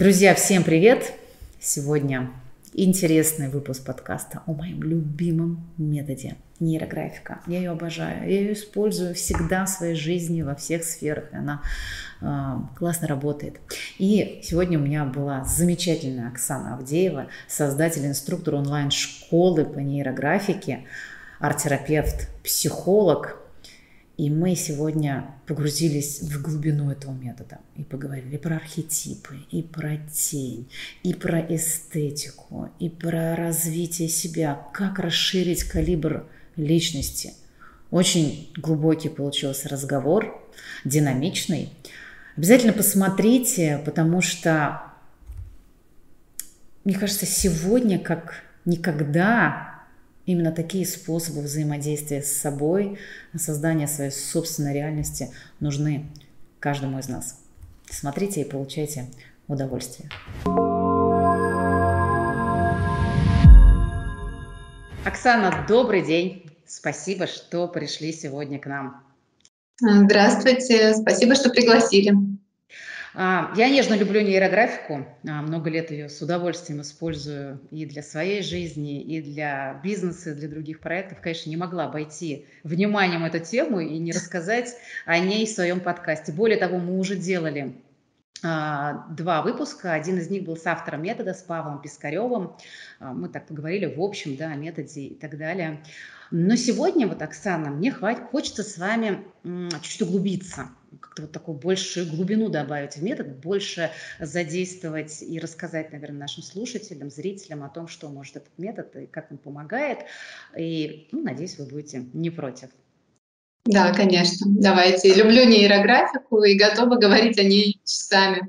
Друзья, всем привет! Сегодня интересный выпуск подкаста о моем любимом методе нейрографика. Я ее обожаю, я ее использую всегда в своей жизни, во всех сферах, она э, классно работает. И сегодня у меня была замечательная Оксана Авдеева, создатель, инструктор онлайн-школы по нейрографике, арт-терапевт, психолог, и мы сегодня погрузились в глубину этого метода и поговорили про архетипы, и про тень, и про эстетику, и про развитие себя, как расширить калибр личности. Очень глубокий получился разговор, динамичный. Обязательно посмотрите, потому что, мне кажется, сегодня как никогда Именно такие способы взаимодействия с собой, создания своей собственной реальности нужны каждому из нас. Смотрите и получайте удовольствие. Оксана, добрый день. Спасибо, что пришли сегодня к нам. Здравствуйте, спасибо, что пригласили. А, я нежно люблю нейрографику, а, много лет ее с удовольствием использую и для своей жизни, и для бизнеса, и для других проектов. Конечно, не могла обойти вниманием эту тему и не рассказать о ней в своем подкасте. Более того, мы уже делали а, два выпуска. Один из них был с автором метода, с Павлом Пискаревым. Мы так поговорили в общем да, о методе и так далее. Но сегодня, вот, Оксана, мне хватит, хочется с вами чуть-чуть углубиться, как-то вот такую большую глубину добавить в метод, больше задействовать и рассказать, наверное, нашим слушателям, зрителям о том, что может этот метод и как он помогает. И, ну, надеюсь, вы будете не против. Да, конечно. Давайте. Люблю нейрографику и готова говорить о ней часами.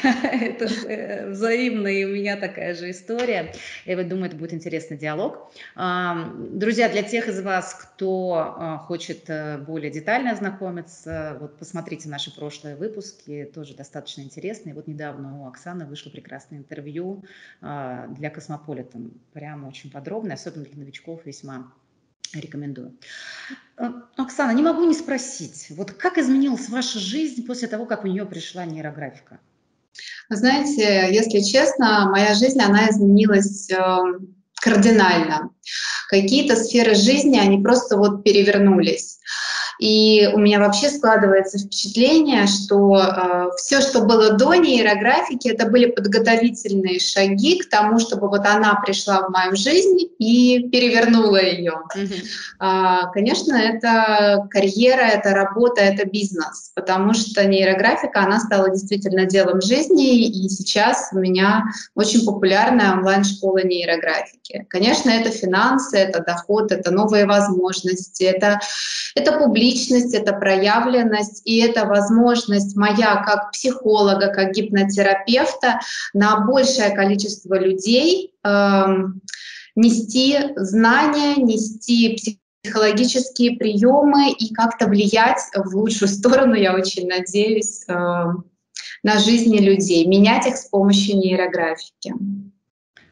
Это э, взаимно, и у меня такая же история. Я вот думаю, это будет интересный диалог. Друзья, для тех из вас, кто а, хочет э, более детально ознакомиться, вот посмотрите наши прошлые выпуски, тоже достаточно интересные. Вот недавно у Оксаны вышло прекрасное интервью а, для Космополитен, прямо очень подробное, особенно для новичков весьма рекомендую. Оксана, не могу не спросить, вот как изменилась ваша жизнь после того, как у нее пришла нейрографика? Знаете, если честно, моя жизнь, она изменилась эм, кардинально. Какие-то сферы жизни, они просто вот перевернулись. И у меня вообще складывается впечатление, что э, все, что было до нейрографики, это были подготовительные шаги к тому, чтобы вот она пришла в мою жизнь и перевернула ее. Mm-hmm. Э, конечно, это карьера, это работа, это бизнес, потому что нейрографика, она стала действительно делом жизни, и сейчас у меня очень популярная онлайн-школа нейрографики. Конечно, это финансы, это доход, это новые возможности, это, это публичность, личность, это проявленность, и это возможность моя как психолога, как гипнотерапевта на большее количество людей э, нести знания, нести психологические приемы и как-то влиять в лучшую сторону, я очень надеюсь, э, на жизни людей, менять их с помощью нейрографики.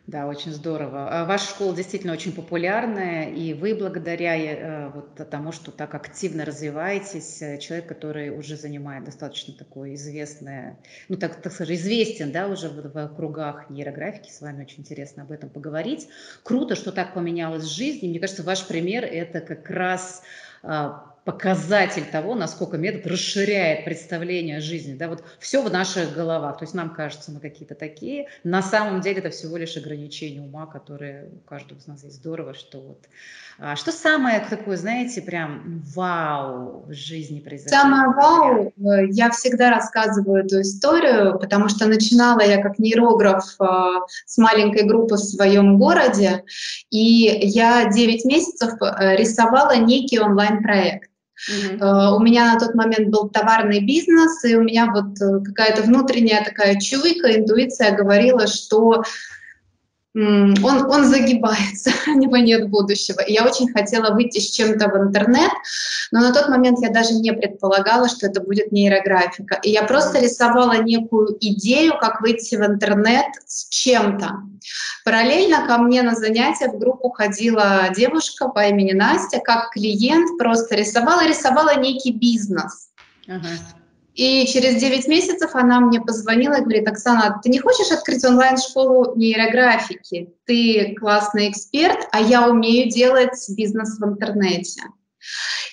Да, очень здорово. А ваша школа действительно очень популярная, и вы благодаря э, вот тому, что так активно развиваетесь, э, человек, который уже занимает достаточно такое известное, ну так, так скажем, известен, да, уже в, в кругах нейрографики, с вами очень интересно об этом поговорить. Круто, что так поменялась жизнь, и мне кажется, ваш пример это как раз а, показатель того, насколько метод расширяет представление о жизни. Да, вот все в наших головах. То есть нам кажется, мы какие-то такие. На самом деле это всего лишь ограничение ума, которое у каждого из нас есть. Здорово, что вот. А что самое такое, знаете, прям вау в жизни произошло? Самое вау, э, я всегда рассказываю эту историю, потому что начинала я как нейрограф э, с маленькой группы в своем городе, и я 9 месяцев э, рисовала некий онлайн-проект. Uh-huh. У меня на тот момент был товарный бизнес, и у меня вот э, какая-то внутренняя такая чуйка, интуиция говорила, что он, он загибается, у него нет будущего. И я очень хотела выйти с чем-то в интернет, но на тот момент я даже не предполагала, что это будет нейрографика. И я просто рисовала некую идею, как выйти в интернет с чем-то. Параллельно ко мне на занятия в группу ходила девушка по имени Настя, как клиент, просто рисовала, рисовала некий бизнес. Uh-huh. И через 9 месяцев она мне позвонила и говорит, Оксана, ты не хочешь открыть онлайн-школу нейрографики? Ты классный эксперт, а я умею делать бизнес в интернете.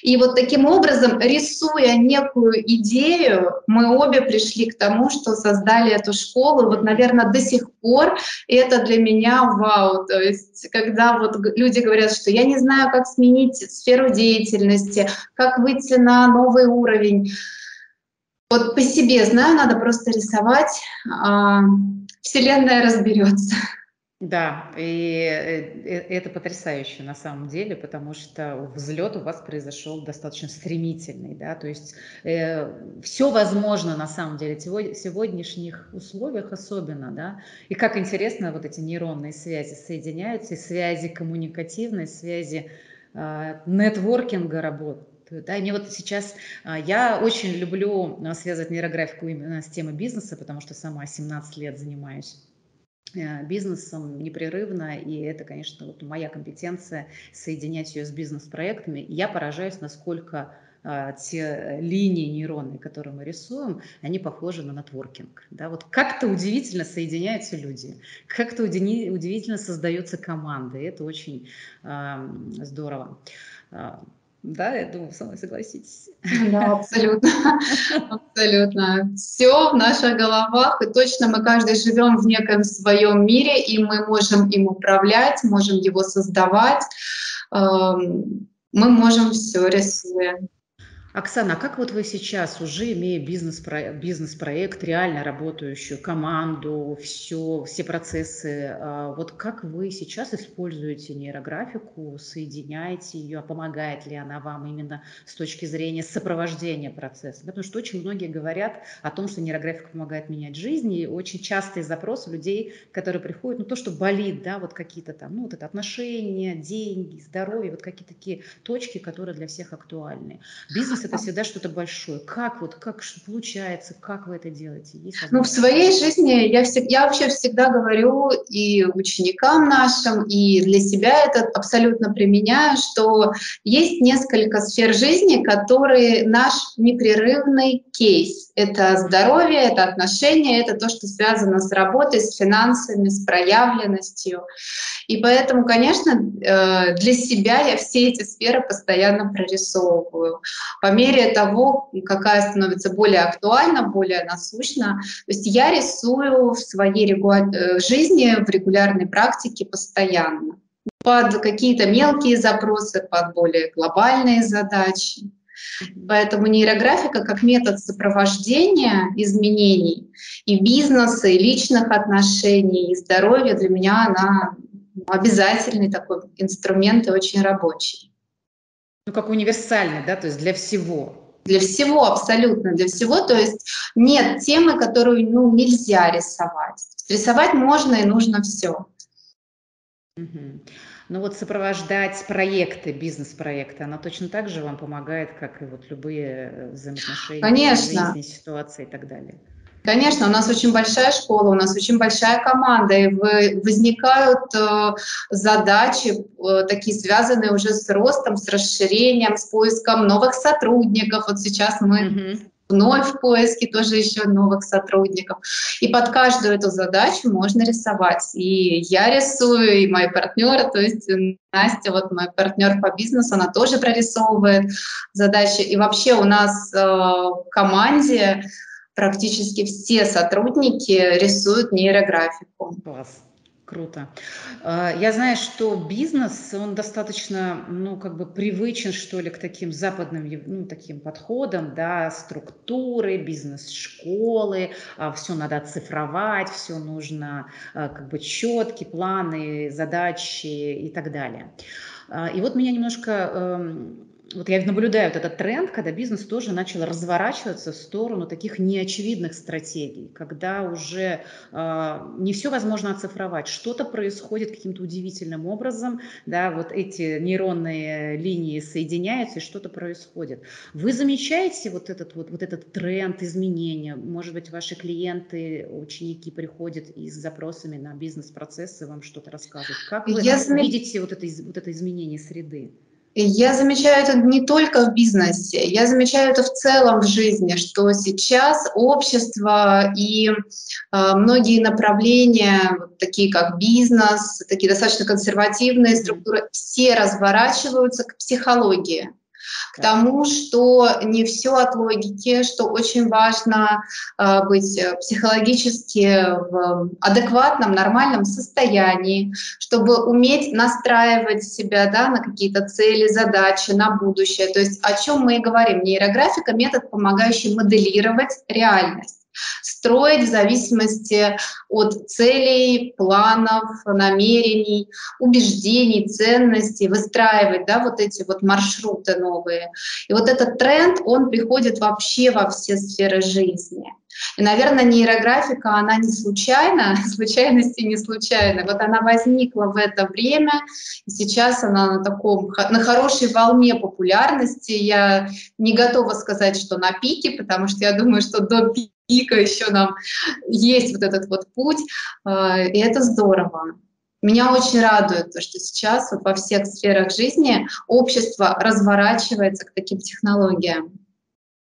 И вот таким образом, рисуя некую идею, мы обе пришли к тому, что создали эту школу. Вот, наверное, до сих пор это для меня вау. То есть, когда вот люди говорят, что я не знаю, как сменить сферу деятельности, как выйти на новый уровень. Вот по себе знаю, надо просто рисовать, а Вселенная разберется. Да, и э, э, это потрясающе на самом деле, потому что взлет у вас произошел достаточно стремительный, да, то есть э, все возможно на самом деле в сегодняшних условиях особенно, да, и как интересно вот эти нейронные связи соединяются, и связи коммуникативные, связи э, нетворкинга работают. Да, и мне вот сейчас, а, я очень люблю а, связывать нейрографику именно с темой бизнеса, потому что сама 17 лет занимаюсь Э, бизнесом непрерывно, и это, конечно, вот моя компетенция соединять ее с бизнес-проектами. Я поражаюсь, насколько а, те линии нейронные, которые мы рисуем, они похожи на нетворкинг. Да? Вот как-то удивительно соединяются люди, как-то удивительно создаются команды, и это очень э, здорово. Да, я думаю, со мной согласитесь. Да, абсолютно. Абсолютно. Все в наших головах, и точно мы каждый живем в неком своем мире, и мы можем им управлять, можем его создавать. Эм, мы можем все рисуя. Оксана, а как вот вы сейчас, уже имея бизнес-проект, бизнес-проект реально работающую команду, все, все процессы, а, вот как вы сейчас используете нейрографику, соединяете ее, помогает ли она вам именно с точки зрения сопровождения процесса? Потому что очень многие говорят о том, что нейрографика помогает менять жизнь, и очень частый запрос людей, которые приходят, ну то, что болит, да, вот какие-то там, ну вот это отношения, деньги, здоровье, вот какие-то такие точки, которые для всех актуальны. Бизнес это всегда что-то большое. Как вот, как получается, как вы это делаете? Есть ну, в своей жизни я, всегда, я вообще всегда говорю и ученикам нашим, и для себя это абсолютно применяю, что есть несколько сфер жизни, которые наш непрерывный кейс. Это здоровье, это отношения, это то, что связано с работой, с финансами, с проявленностью. И поэтому, конечно, э, для себя я все эти сферы постоянно прорисовываю. По мере того, какая становится более актуальна, более насущна. То есть я рисую в своей э, жизни, в регулярной практике постоянно под какие-то мелкие запросы, под более глобальные задачи. Поэтому нейрографика как метод сопровождения изменений и бизнеса, и личных отношений, и здоровья для меня она обязательный такой инструмент и очень рабочий. Ну, как универсальный, да, то есть для всего. Для всего, абсолютно, для всего. То есть нет темы, которую ну, нельзя рисовать. Рисовать можно и нужно все. Угу. Ну вот сопровождать проекты, бизнес-проекты, она точно так же вам помогает, как и вот любые э, взаимоотношения, Конечно. жизни, ситуации и так далее. Конечно, у нас очень большая школа, у нас очень большая команда, и возникают э, задачи, э, такие связанные уже с ростом, с расширением, с поиском новых сотрудников. Вот сейчас мы mm-hmm. Вновь в поиске тоже еще новых сотрудников. И под каждую эту задачу можно рисовать. И я рисую, и мои партнеры, то есть Настя, вот мой партнер по бизнесу, она тоже прорисовывает задачи. И вообще у нас э, в команде практически все сотрудники рисуют нейрографику. Класс. Круто. А, я знаю, что бизнес, он достаточно, ну, как бы привычен, что ли, к таким западным, ну, таким подходам, да, структуры, бизнес-школы, а, все надо оцифровать, все нужно, а, как бы, четкие планы, задачи и так далее. И вот меня немножко эм, вот я наблюдаю вот этот тренд, когда бизнес тоже начал разворачиваться в сторону таких неочевидных стратегий, когда уже э, не все возможно оцифровать, что-то происходит каким-то удивительным образом, да, вот эти нейронные линии соединяются и что-то происходит. Вы замечаете вот этот вот, вот этот тренд изменения? Может быть, ваши клиенты, ученики приходят и с запросами на бизнес-процессы вам что-то рассказывают? Как вы Я видите вот это, вот это изменение среды? Я замечаю это не только в бизнесе, я замечаю это в целом в жизни, что сейчас общество и э, многие направления, такие как бизнес, такие достаточно консервативные структуры, все разворачиваются к психологии к тому, что не все от логики, что очень важно э, быть психологически в адекватном, нормальном состоянии, чтобы уметь настраивать себя да, на какие-то цели, задачи, на будущее. То есть о чем мы и говорим. Нейрографика — метод, помогающий моделировать реальность строить в зависимости от целей, планов, намерений, убеждений, ценностей, выстраивать да, вот эти вот маршруты новые. И вот этот тренд, он приходит вообще во все сферы жизни. И, наверное, нейрографика, она не случайна, случайности не случайны. Вот она возникла в это время, и сейчас она на таком, на хорошей волне популярности. Я не готова сказать, что на пике, потому что я думаю, что до пика еще нам есть вот этот вот путь, а, и это здорово. Меня очень радует то, что сейчас вот во всех сферах жизни общество разворачивается к таким технологиям.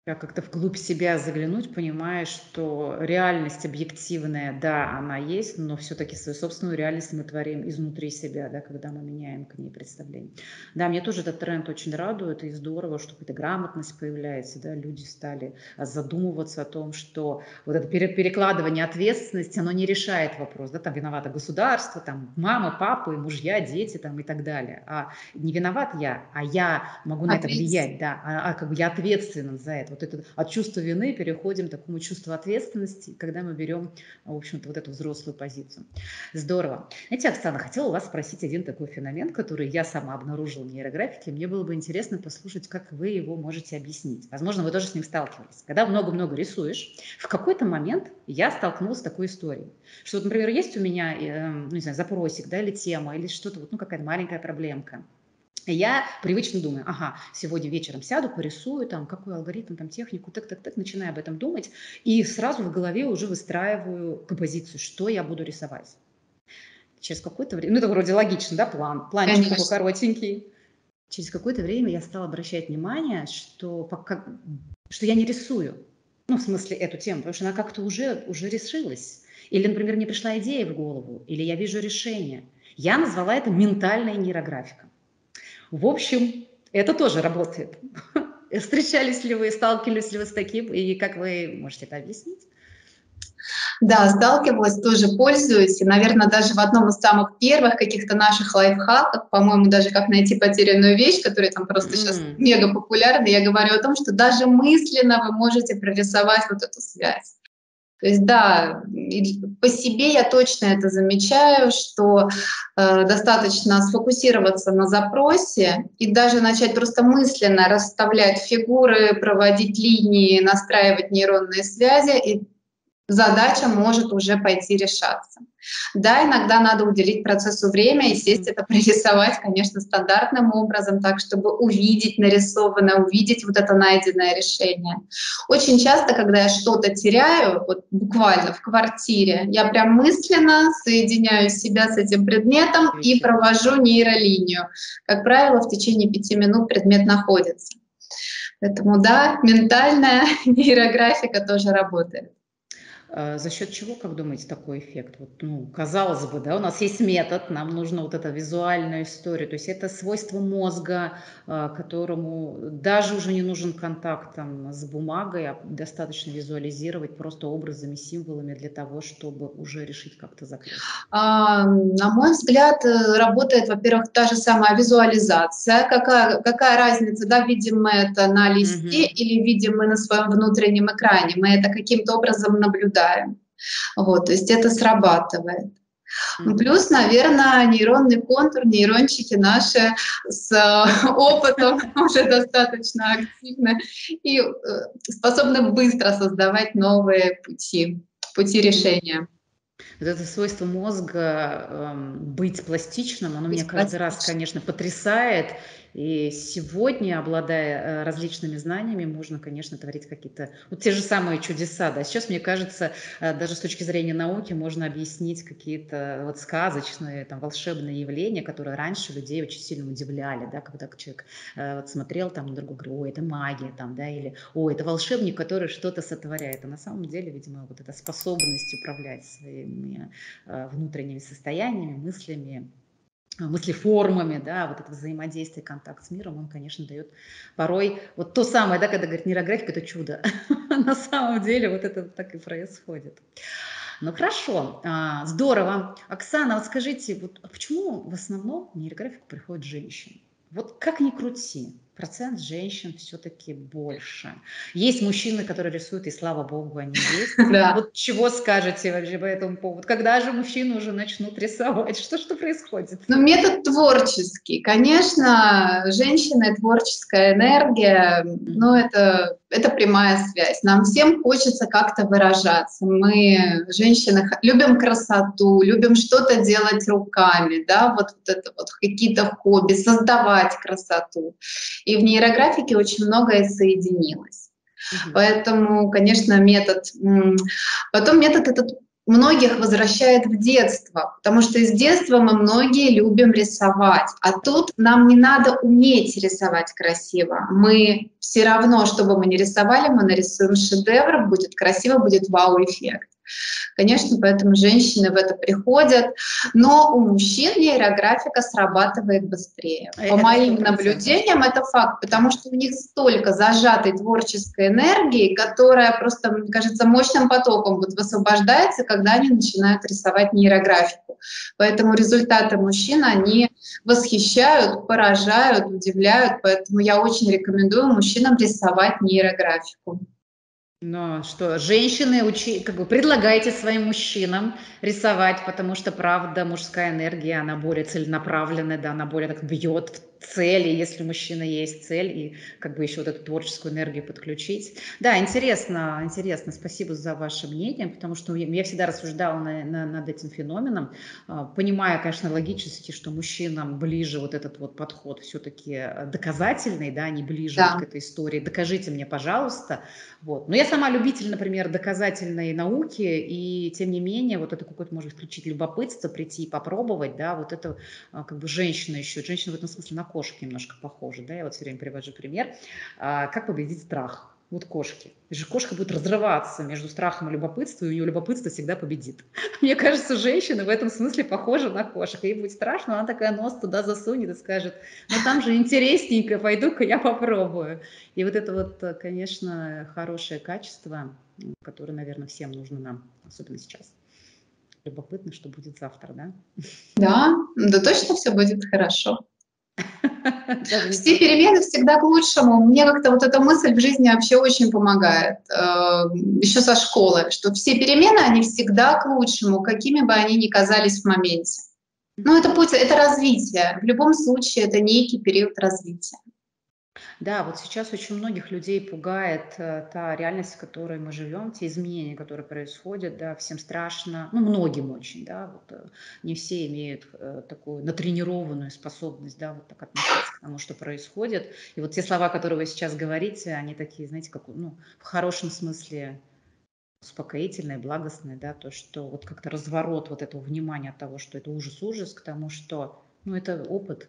Да, как-то вглубь себя заглянуть, понимая, что реальность объективная, да, она есть, но все-таки свою собственную реальность мы творим изнутри себя, да, когда мы меняем к ней представление. Да, мне тоже этот тренд очень радует, и здорово, что какая-то грамотность появляется, да, люди стали задумываться о том, что вот это перекладывание ответственности, оно не решает вопрос, да, там виновато государство, там мама, папа, мужья, дети, там и так далее, а не виноват я, а я могу на это влиять, да, а, а как бы я ответственен за это вот это от чувства вины переходим к такому чувству ответственности, когда мы берем, в общем-то, вот эту взрослую позицию. Здорово. Знаете, Оксана, хотела у вас спросить один такой феномен, который я сама обнаружила в нейрографике. Мне было бы интересно послушать, как вы его можете объяснить. Возможно, вы тоже с ним сталкивались. Когда много-много рисуешь, в какой-то момент я столкнулась с такой историей, что, например, есть у меня, э, ну, не знаю, запросик, да, или тема, или что-то, вот, ну, какая-то маленькая проблемка я привычно думаю, ага, сегодня вечером сяду, порисую, там, какой алгоритм, там, технику, так-так-так, начинаю об этом думать, и сразу в голове уже выстраиваю композицию, что я буду рисовать. Через какое-то время, ну, это вроде логично, да, план, планчик такой коротенький. Через какое-то время я стала обращать внимание, что, пока, что я не рисую, ну, в смысле, эту тему, потому что она как-то уже, уже решилась. Или, например, мне пришла идея в голову, или я вижу решение. Я назвала это ментальная нейрографика. В общем, это тоже работает. Встречались ли вы, сталкивались ли вы с таким, и как вы можете это объяснить? Да, сталкивалась, тоже пользуюсь. И, наверное, даже в одном из самых первых каких-то наших лайфхаков, по-моему, даже как найти потерянную вещь, которая там просто mm. сейчас мега популярна, я говорю о том, что даже мысленно вы можете прорисовать вот эту связь. То есть да, по себе я точно это замечаю, что э, достаточно сфокусироваться на запросе и даже начать просто мысленно расставлять фигуры, проводить линии, настраивать нейронные связи, и задача может уже пойти решаться. Да, иногда надо уделить процессу время и сесть это прорисовать, конечно, стандартным образом, так, чтобы увидеть нарисованное, увидеть вот это найденное решение. Очень часто, когда я что-то теряю, вот буквально в квартире, я прям мысленно соединяю себя с этим предметом и провожу нейролинию. Как правило, в течение пяти минут предмет находится. Поэтому да, ментальная нейрографика тоже работает. А, за счет чего, как думаете, такой эффект? Вот, ну, казалось бы, да, у нас есть метод, нам нужна вот эта визуальная история, то есть это свойство мозга, а, которому даже уже не нужен контакт там, с бумагой, а достаточно визуализировать просто образами, символами для того, чтобы уже решить как-то закрыть. А, на мой взгляд, э, работает, во-первых, та же самая визуализация. Какая, какая разница, да, видим мы это на листе угу. или видим мы на своем внутреннем экране? Мы это каким-то образом наблюдаем наблюдаем. Вот, то есть это срабатывает. Плюс, наверное, нейронный контур, нейрончики наши с э, опытом уже достаточно активны и э, способны быстро создавать новые пути, пути решения. Вот это свойство мозга э, быть пластичным, оно быть меня каждый раз, конечно, потрясает. И сегодня, обладая э, различными знаниями, можно, конечно, творить какие-то вот те же самые чудеса. Да. Сейчас, мне кажется, э, даже с точки зрения науки можно объяснить какие-то вот сказочные, там, волшебные явления, которые раньше людей очень сильно удивляли, да, когда человек э, вот смотрел там на другого, говорил, ой, это магия, там, да, или, ой, это волшебник, который что-то сотворяет. А на самом деле, видимо, вот эта способность управлять своими э, внутренними состояниями, мыслями, Э, мыслеформами, да, вот это взаимодействие, контакт с миром, он, конечно, дает порой вот то самое, да, когда говорят, нейрографика – это чудо. На самом деле вот это так и происходит. Ну хорошо, а, здорово. Оксана, вот скажите, вот а почему в основном нейрографику приходят женщины? Вот как ни крути, процент женщин все-таки больше. Есть мужчины, которые рисуют, и слава богу, они есть. Да. Вот чего скажете вообще по этому поводу? Когда же мужчины уже начнут рисовать? Что что происходит? Ну, метод творческий. Конечно, женщина творческая энергия, но это, это прямая связь. Нам всем хочется как-то выражаться. Мы, женщины, любим красоту, любим что-то делать руками, да, вот, вот это вот какие-то хобби, создавать красоту. И в нейрографике очень многое соединилось. Угу. Поэтому, конечно, метод... Потом метод этот многих возвращает в детство, потому что из детства мы многие любим рисовать, а тут нам не надо уметь рисовать красиво. Мы все равно, что бы мы ни рисовали, мы нарисуем шедевр, будет красиво, будет вау-эффект. Конечно, поэтому женщины в это приходят, но у мужчин нейрографика срабатывает быстрее. По моим наблюдениям это факт, потому что у них столько зажатой творческой энергии, которая просто, мне кажется, мощным потоком вот высвобождается, когда они начинают рисовать нейрографику. Поэтому результаты мужчин, они восхищают, поражают, удивляют, поэтому я очень рекомендую мужчинам рисовать нейрографику. Но что, женщины, учи, как бы предлагайте своим мужчинам рисовать, потому что, правда, мужская энергия, она более целенаправленная, да, она более так бьет цели, если у мужчины есть цель, и как бы еще вот эту творческую энергию подключить. Да, интересно, интересно, спасибо за ваше мнение, потому что я всегда рассуждала на, на, над этим феноменом, а, понимая, конечно, логически, что мужчинам ближе вот этот вот подход все-таки э, доказательный, да, не ближе да. к этой истории. Докажите мне, пожалуйста. Вот. Но я сама любитель, например, доказательной науки, и тем не менее, вот это какое-то, может включить любопытство, прийти и попробовать, да, вот это а, как бы женщина еще, женщина в этом смысле на кошки немножко похожи, да, я вот все время привожу пример, а, как победить страх. Вот кошки. И же кошка будет разрываться между страхом и любопытством, и у нее любопытство всегда победит. Мне кажется, женщина в этом смысле похожа на кошек. Ей будет страшно, она такая нос туда засунет и скажет, ну там же интересненько, пойду-ка я попробую. И вот это вот, конечно, хорошее качество, которое, наверное, всем нужно нам, особенно сейчас. Любопытно, что будет завтра, да? Да, да точно все будет хорошо. Все перемены всегда к лучшему. Мне как-то вот эта мысль в жизни вообще очень помогает. Э, Еще со школы, что все перемены, они всегда к лучшему, какими бы они ни казались в моменте. Ну, это путь, это развитие. В любом случае, это некий период развития. Да, вот сейчас очень многих людей пугает э, та реальность, в которой мы живем, те изменения, которые происходят, да, всем страшно, ну, многим очень, да, вот э, не все имеют э, такую натренированную способность, да, вот так относиться к тому, что происходит. И вот те слова, которые вы сейчас говорите, они такие, знаете, как, ну, в хорошем смысле успокоительные, благостные, да, то, что вот как-то разворот вот этого внимания от того, что это ужас-ужас, к тому, что, ну, это опыт,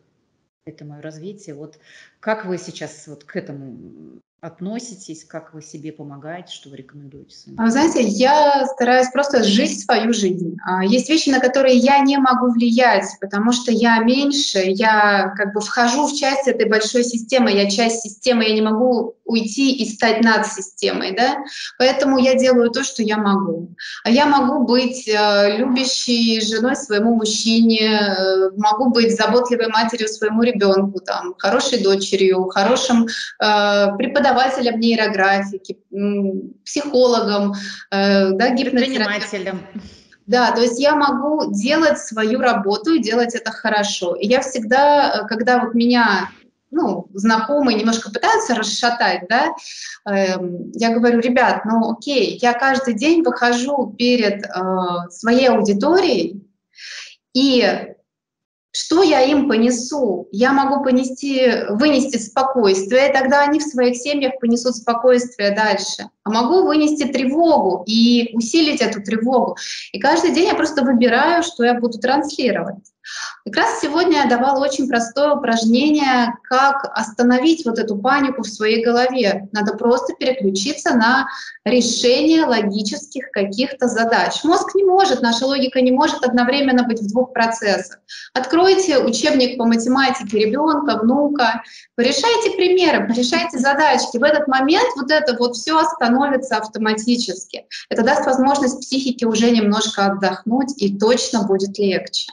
это мое развитие. Вот как вы сейчас вот к этому относитесь, как вы себе помогаете, что вы рекомендуете? Вы знаете, я стараюсь просто жить свою жизнь. А, есть вещи, на которые я не могу влиять, потому что я меньше, я как бы вхожу в часть этой большой системы, я часть системы, я не могу уйти и стать над системой, да, поэтому я делаю то, что я могу. А я могу быть э, любящей женой своему мужчине, э, могу быть заботливой матерью своему ребенку, там, хорошей дочерью, хорошим э, преподавателем, нейрографики, психологом, э, да, гипнотерапевтом. Да, то есть я могу делать свою работу и делать это хорошо. И я всегда, э, когда вот меня ну, знакомые немножко пытаются расшатать, да, э, я говорю, ребят, ну окей, я каждый день выхожу перед э, своей аудиторией, и что я им понесу? Я могу понести, вынести спокойствие, и тогда они в своих семьях понесут спокойствие дальше. А могу вынести тревогу и усилить эту тревогу. И каждый день я просто выбираю, что я буду транслировать. Как раз сегодня я давала очень простое упражнение, как остановить вот эту панику в своей голове. Надо просто переключиться на решение логических каких-то задач. Мозг не может, наша логика не может одновременно быть в двух процессах. Откройте учебник по математике ребенка, внука, порешайте примеры, порешайте задачки. В этот момент вот это вот все становится автоматически. Это даст возможность психике уже немножко отдохнуть, и точно будет легче.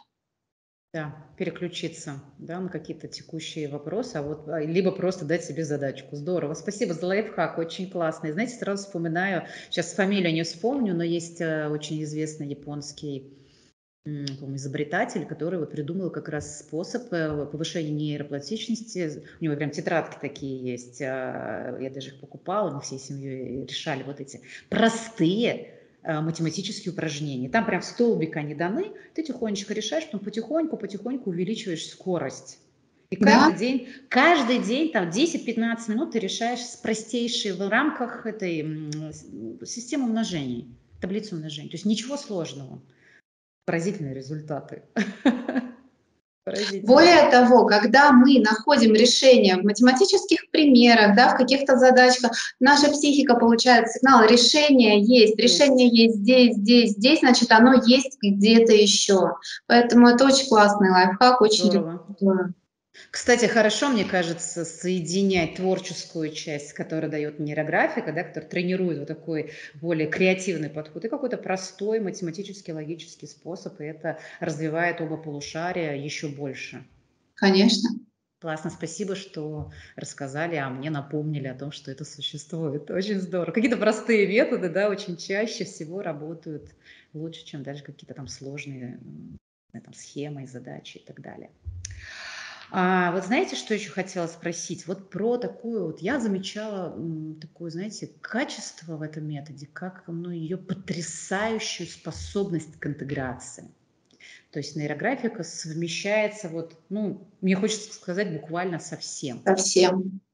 Да, переключиться да, на какие-то текущие вопросы, а вот, а, либо просто дать себе задачку. Здорово. Спасибо за лайфхак, очень классный. Знаете, сразу вспоминаю, сейчас фамилию не вспомню, но есть э, очень известный японский изобретатель, который вот придумал как раз способ э, повышения нейропластичности. У него прям тетрадки такие есть. А, я даже их покупала, мы всей семьей решали вот эти простые Э, математические упражнения. Там прям в столбик они даны, ты тихонечко решаешь, потом потихоньку-потихоньку увеличиваешь скорость. И каждый да. день, каждый день, там 10-15 минут ты решаешь простейшие в рамках этой системы умножений, таблицы умножений. То есть ничего сложного. Поразительные результаты. Более того, когда мы находим решение в математических примерах, да, в каких-то задачках, наша психика получает сигнал, решение есть, решение есть здесь, здесь, здесь, значит, оно есть где-то еще. Поэтому это очень классный лайфхак, очень Здорово. Кстати, хорошо, мне кажется, соединять творческую часть, которая дает нейрографика, да, которая тренирует вот такой более креативный подход, и какой-то простой математический, логический способ, и это развивает оба полушария еще больше. Конечно. Классно, спасибо, что рассказали, а мне напомнили о том, что это существует. Очень здорово. Какие-то простые методы, да, очень чаще всего работают лучше, чем даже какие-то там сложные там, схемы, задачи и так далее. А вот знаете, что еще хотела спросить? Вот про такую вот, я замечала такое, знаете, качество в этом методе, как ну, ее потрясающую способность к интеграции. То есть нейрографика совмещается вот, ну, мне хочется сказать, буквально со всем.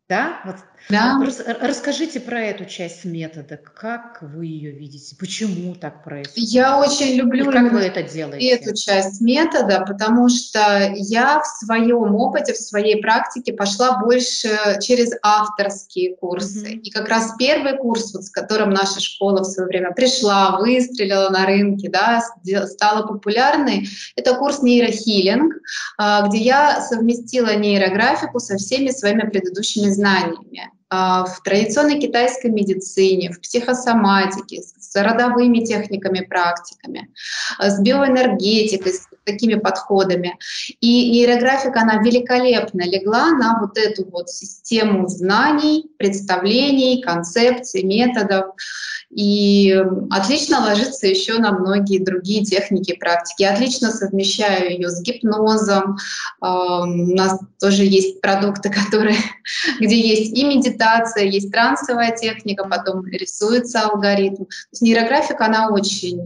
Да? Вот, да. Вот расскажите про эту часть метода. Как вы ее видите? Почему так происходит? Я очень люблю И как вы это делаете? эту часть метода, потому что я в своем опыте, в своей практике пошла больше через авторские курсы. Mm-hmm. И как раз первый курс, вот, с которым наша школа в свое время пришла, выстрелила на рынке, да, стала популярной, это курс нейрохилинг, а, где я совместила нейрографику со всеми своими предыдущими знаниями а, в традиционной китайской медицине, в психосоматике, с родовыми техниками, практиками, а, с биоэнергетикой, с такими подходами. И нейрографика, она великолепно легла на вот эту вот систему знаний, представлений, концепций, методов и отлично ложится еще на многие другие техники практики. Я отлично совмещаю ее с гипнозом. У нас тоже есть продукты, которые, где есть и медитация, есть трансовая техника, потом рисуется алгоритм. То есть нейрографика, она очень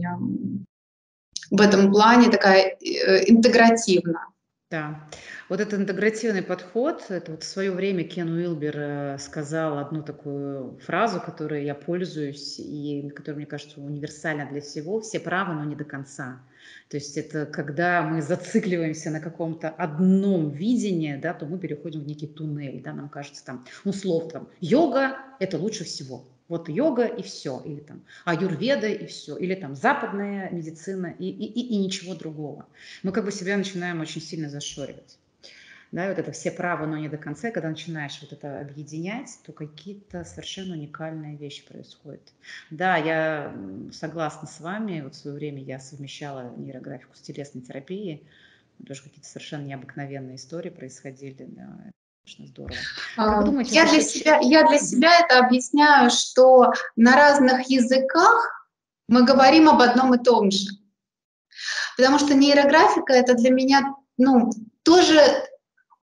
в этом плане такая э, интегративна. Да. Вот этот интегративный подход, это вот в свое время Кен Уилбер э, сказал одну такую фразу, которой я пользуюсь и которая, мне кажется, универсальна для всего. Все правы, но не до конца. То есть это когда мы зацикливаемся на каком-то одном видении, да, то мы переходим в некий туннель. Да, нам кажется, там, ну, слов там, йога – это лучше всего. Вот йога и все, или там аюрведа и все, или там западная медицина и, и, и, и ничего другого. Мы как бы себя начинаем очень сильно зашоривать да, вот это все правы, но не до конца, когда начинаешь вот это объединять, то какие-то совершенно уникальные вещи происходят. Да, я согласна с вами, вот в свое время я совмещала нейрографику с телесной терапией, тоже какие-то совершенно необыкновенные истории происходили, да, Конечно, здорово. А, думаете, я, для себя, я для себя это объясняю, что на разных языках мы говорим об одном и том же. Потому что нейрографика это для меня ну, тоже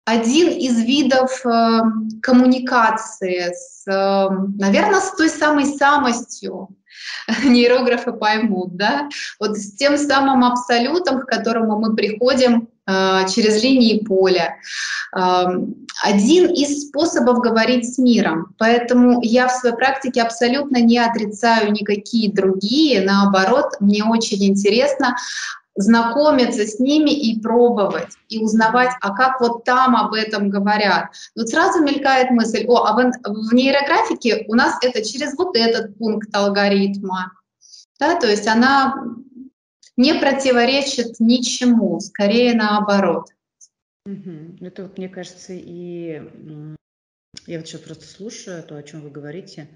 один из видов э, коммуникации с, э, наверное, с той самой самостью, нейрографы поймут, да, вот с тем самым абсолютом, к которому мы приходим через линии поля. Один из способов говорить с миром. Поэтому я в своей практике абсолютно не отрицаю никакие другие. Наоборот, мне очень интересно знакомиться с ними и пробовать, и узнавать, а как вот там об этом говорят. Вот сразу мелькает мысль, о, а в, в нейрографике у нас это через вот этот пункт алгоритма. Да, то есть она не противоречит ничему, скорее наоборот. Угу. Это вот, мне кажется, и я вот сейчас просто слушаю то, о чем вы говорите,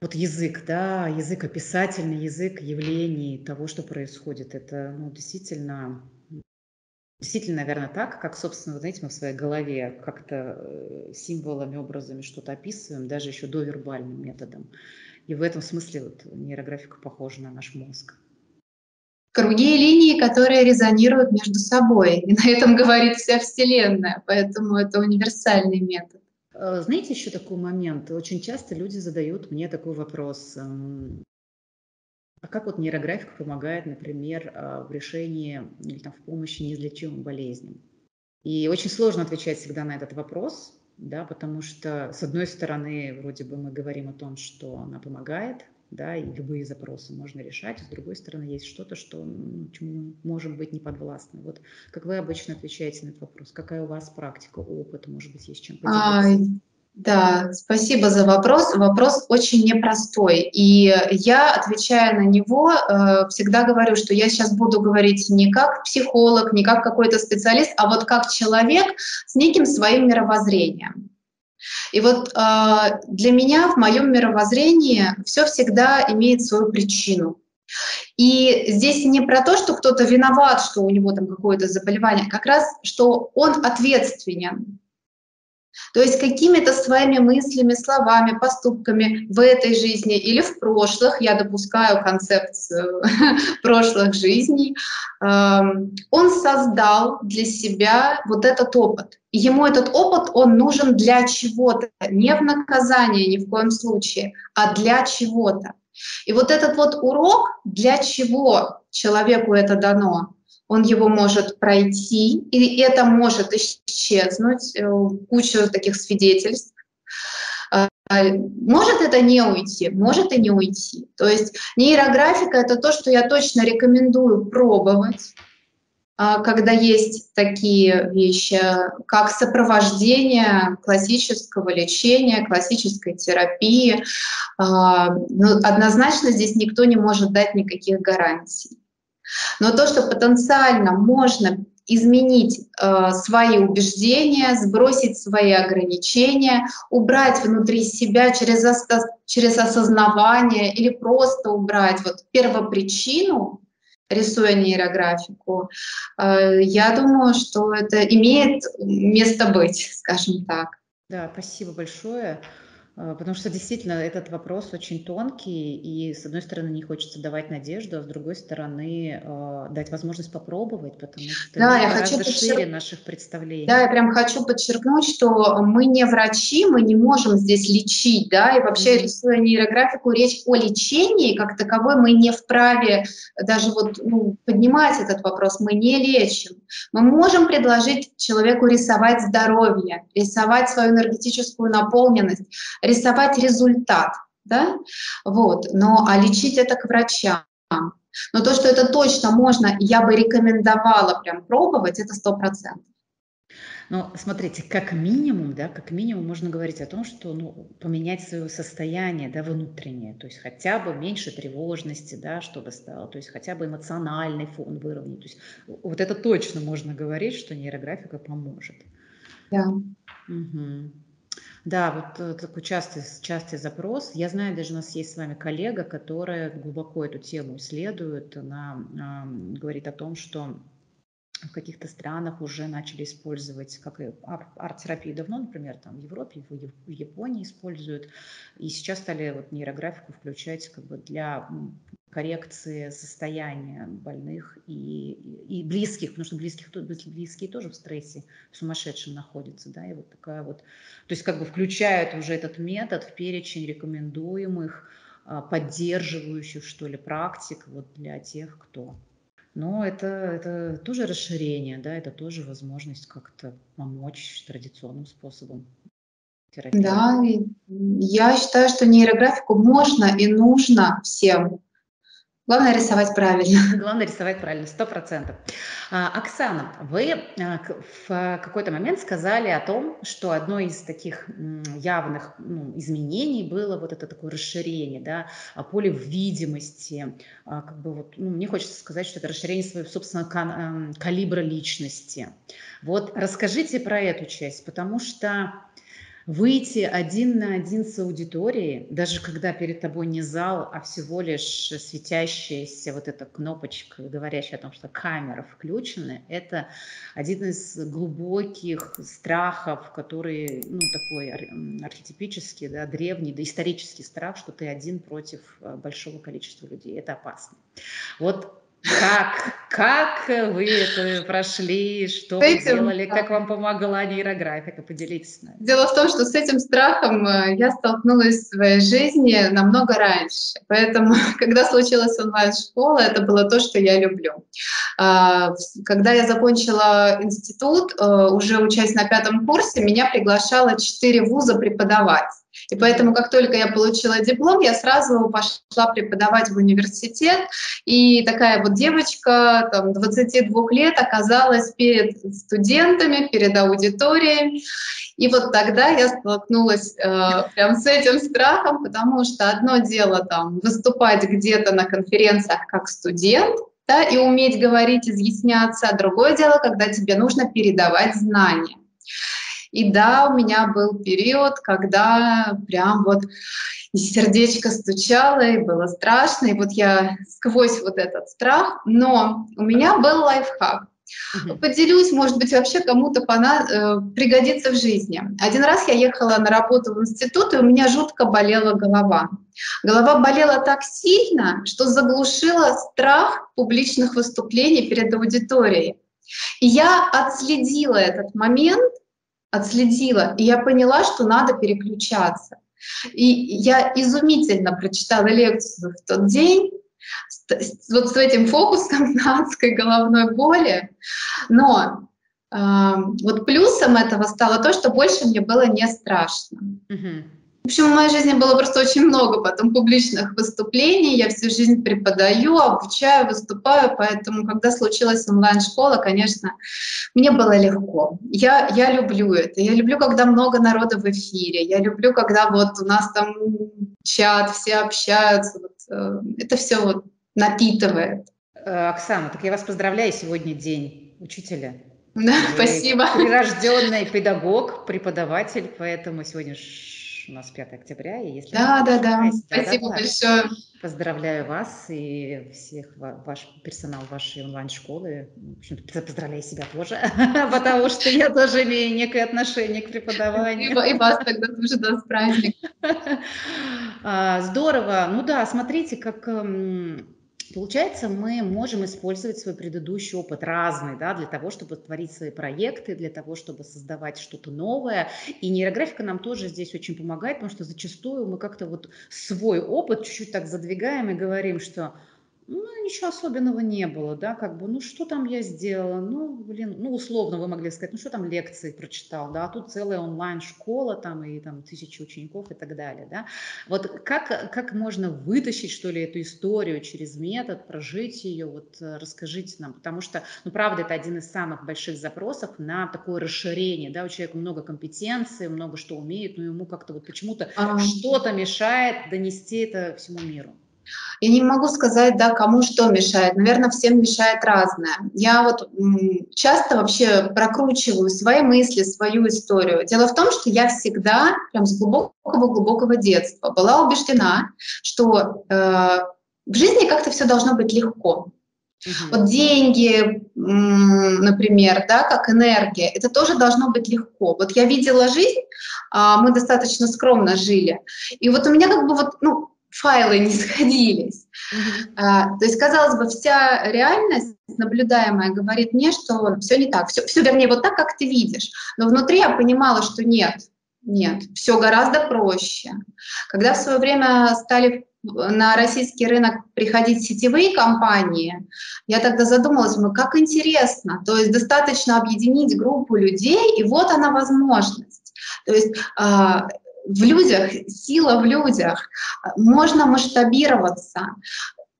вот язык, да, язык описательный, язык явлений того, что происходит. Это, ну, действительно, действительно, наверное, так, как, собственно, вы знаете, мы в своей голове как-то э, символами, образами что-то описываем, даже еще довербальным методом. И в этом смысле вот нейрографика похожа на наш мозг. Круги и линии, которые резонируют между собой. И на этом говорит вся Вселенная, поэтому это универсальный метод. Э, знаете еще такой момент? Очень часто люди задают мне такой вопрос. А как вот нейрографика помогает, например, э, в решении или там, в помощи неизлечимым болезням? И очень сложно отвечать всегда на этот вопрос, да, потому что, с одной стороны, вроде бы мы говорим о том, что она помогает, да, и любые запросы можно решать. С другой стороны, есть что-то, что, ну, чему можем быть не подвластны. Вот как вы обычно отвечаете на этот вопрос? Какая у вас практика, опыт, может быть, есть чем поделиться? Да, спасибо за вопрос. Вопрос очень непростой. И я, отвечая на него, э, всегда говорю, что я сейчас буду говорить не как психолог, не как какой-то специалист, а вот как человек с неким своим мировоззрением. И вот э, для меня в моем мировоззрении все всегда имеет свою причину. И здесь не про то, что кто-то виноват, что у него там какое-то заболевание, как раз, что он ответственен то есть какими-то своими мыслями, словами, поступками в этой жизни или в прошлых, я допускаю концепцию прошлых жизней, эм, он создал для себя вот этот опыт. Ему этот опыт, он нужен для чего-то, не в наказание ни в коем случае, а для чего-то. И вот этот вот урок, для чего человеку это дано, он его может пройти, и это может исчезнуть, э, куча таких свидетельств. А, может это не уйти, может и не уйти. То есть нейрографика — это то, что я точно рекомендую пробовать, а, когда есть такие вещи, как сопровождение классического лечения, классической терапии. А, ну, однозначно здесь никто не может дать никаких гарантий. Но то, что потенциально можно изменить э, свои убеждения, сбросить свои ограничения, убрать внутри себя через, через осознавание или просто убрать вот первопричину, рисуя нейрографику, э, я думаю, что это имеет место быть, скажем так. Да, спасибо большое. А, потому что действительно этот вопрос очень тонкий, и с одной стороны не хочется давать надежду, а с другой стороны э, дать возможность попробовать, потому что да, я хочу подчерк... шире наших представлений. Да, я прям хочу подчеркнуть, что мы не врачи, мы не можем здесь лечить, да, и вообще mm-hmm. рисуя нейрографику, речь о лечении как таковой мы не вправе даже вот ну, поднимать этот вопрос, мы не лечим. Мы можем предложить человеку рисовать здоровье, рисовать свою энергетическую наполненность, рисовать результат, да, вот, но а лечить это к врачам. Но то, что это точно можно, я бы рекомендовала прям пробовать, это сто процентов. Но смотрите, как минимум, да, как минимум можно говорить о том, что ну, поменять свое состояние да, внутреннее, то есть хотя бы меньше тревожности, да, чтобы стало, то есть хотя бы эмоциональный фон выровнять. То есть вот это точно можно говорить, что нейрографика поможет. Да. Угу. Да, вот э, такой частый, частый запрос. Я знаю, даже у нас есть с вами коллега, которая глубоко эту тему исследует. Она э, говорит о том, что в каких-то странах уже начали использовать, как арт-терапию давно, например, там в Европе, в Японии используют, и сейчас стали вот нейрографику включать как бы для коррекции состояния больных и, и близких, потому что близких, близкие тоже в стрессе в сумасшедшем находятся, да, и вот такая вот, то есть как бы включают уже этот метод в перечень рекомендуемых, а, поддерживающих, что ли, практик вот для тех, кто Но это, это тоже расширение, да, это тоже возможность как-то помочь традиционным способом. Терапии. Да, я считаю, что нейрографику можно и нужно всем. Главное рисовать правильно. Главное рисовать правильно, сто процентов. А, Оксана, вы а, в какой-то момент сказали о том, что одно из таких явных ну, изменений было вот это такое расширение, да, поле видимости. А, как бы вот, ну, мне хочется сказать, что это расширение своего собственного калибра личности. Вот расскажите про эту часть, потому что выйти один на один с аудиторией, даже когда перед тобой не зал, а всего лишь светящаяся вот эта кнопочка, говорящая о том, что камера включена, это один из глубоких страхов, который, ну, такой архетипический, да, древний, да, исторический страх, что ты один против э, большого количества людей. Это опасно. Вот как? Как вы это прошли? Что этим, вы делали? Как вам помогла нейрографика? Поделитесь с нами. Дело в том, что с этим страхом э, я столкнулась в своей жизни намного раньше. Поэтому, когда случилась онлайн-школа, это было то, что я люблю. А, когда я закончила институт, э, уже учась на пятом курсе, меня приглашало четыре вуза преподавать. И поэтому, как только я получила диплом, я сразу пошла преподавать в университет. И такая вот девочка, там, 22 лет, оказалась перед студентами, перед аудиторией. И вот тогда я столкнулась э, прям с этим страхом, потому что одно дело там выступать где-то на конференциях как студент, да, и уметь говорить, изъясняться, а другое дело, когда тебе нужно передавать знания. И да, у меня был период, когда прям вот и сердечко стучало, и было страшно, и вот я сквозь вот этот страх, но у меня был лайфхак. Поделюсь, может быть, вообще кому-то пона... э, пригодится в жизни. Один раз я ехала на работу в институт, и у меня жутко болела голова. Голова болела так сильно, что заглушила страх публичных выступлений перед аудиторией. И я отследила этот момент отследила, и я поняла, что надо переключаться. И я изумительно прочитала лекцию в тот день, вот с этим фокусом на адской головной боли, но э, вот плюсом этого стало то, что больше мне было не страшно. Mm-hmm. В общем, в моей жизни было просто очень много потом публичных выступлений. Я всю жизнь преподаю, обучаю, выступаю, поэтому, когда случилась онлайн-школа, конечно, мне было легко. Я, я люблю это. Я люблю, когда много народа в эфире. Я люблю, когда вот у нас там чат, все общаются. Вот, э, это все вот напитывает. Э, Оксана, так я вас поздравляю, сегодня день учителя. Да, Вы спасибо. Прирожденный педагог, преподаватель, поэтому сегодня у нас 5 октября, и если... Да, да, да, спасибо большое. Поздравляю вас и всех ваш персонал вашей онлайн-школы. В общем поздравляю себя тоже, потому что я тоже имею некое отношение к преподаванию. И вас тогда тоже, да, с праздником. А, здорово. Ну да, смотрите, как эм, Получается, мы можем использовать свой предыдущий опыт разный, да, для того, чтобы творить свои проекты, для того, чтобы создавать что-то новое. И нейрографика нам тоже здесь очень помогает, потому что зачастую мы как-то вот свой опыт чуть-чуть так задвигаем и говорим, что ну, ничего особенного не было, да, как бы, ну, что там я сделала, ну, блин, ну, условно вы могли сказать, ну, что там лекции прочитал, да, а тут целая онлайн-школа там и там тысячи учеников и так далее, да. Вот как, как можно вытащить, что ли, эту историю через метод, прожить ее, вот э, расскажите нам, потому что, ну, правда, это один из самых больших запросов на такое расширение, да, у человека много компетенций, много что умеет, но ему как-то вот почему-то а... что-то мешает донести это всему миру. Я не могу сказать, да, кому что мешает. Наверное, всем мешает разное. Я вот часто вообще прокручиваю свои мысли, свою историю. Дело в том, что я всегда, прям с глубокого-глубокого детства, была убеждена, что э, в жизни как-то все должно быть легко. Угу. Вот деньги, например, да, как энергия, это тоже должно быть легко. Вот я видела жизнь, а, мы достаточно скромно жили, и вот у меня как бы вот, ну, файлы не сходились. Mm-hmm. А, то есть, казалось бы, вся реальность наблюдаемая говорит мне, что все не так, все, все вернее вот так, как ты видишь. Но внутри я понимала, что нет, нет, все гораздо проще. Когда в свое время стали на российский рынок приходить сетевые компании, я тогда задумалась, ну как интересно, то есть достаточно объединить группу людей, и вот она возможность. То есть а, в людях, сила в людях, можно масштабироваться.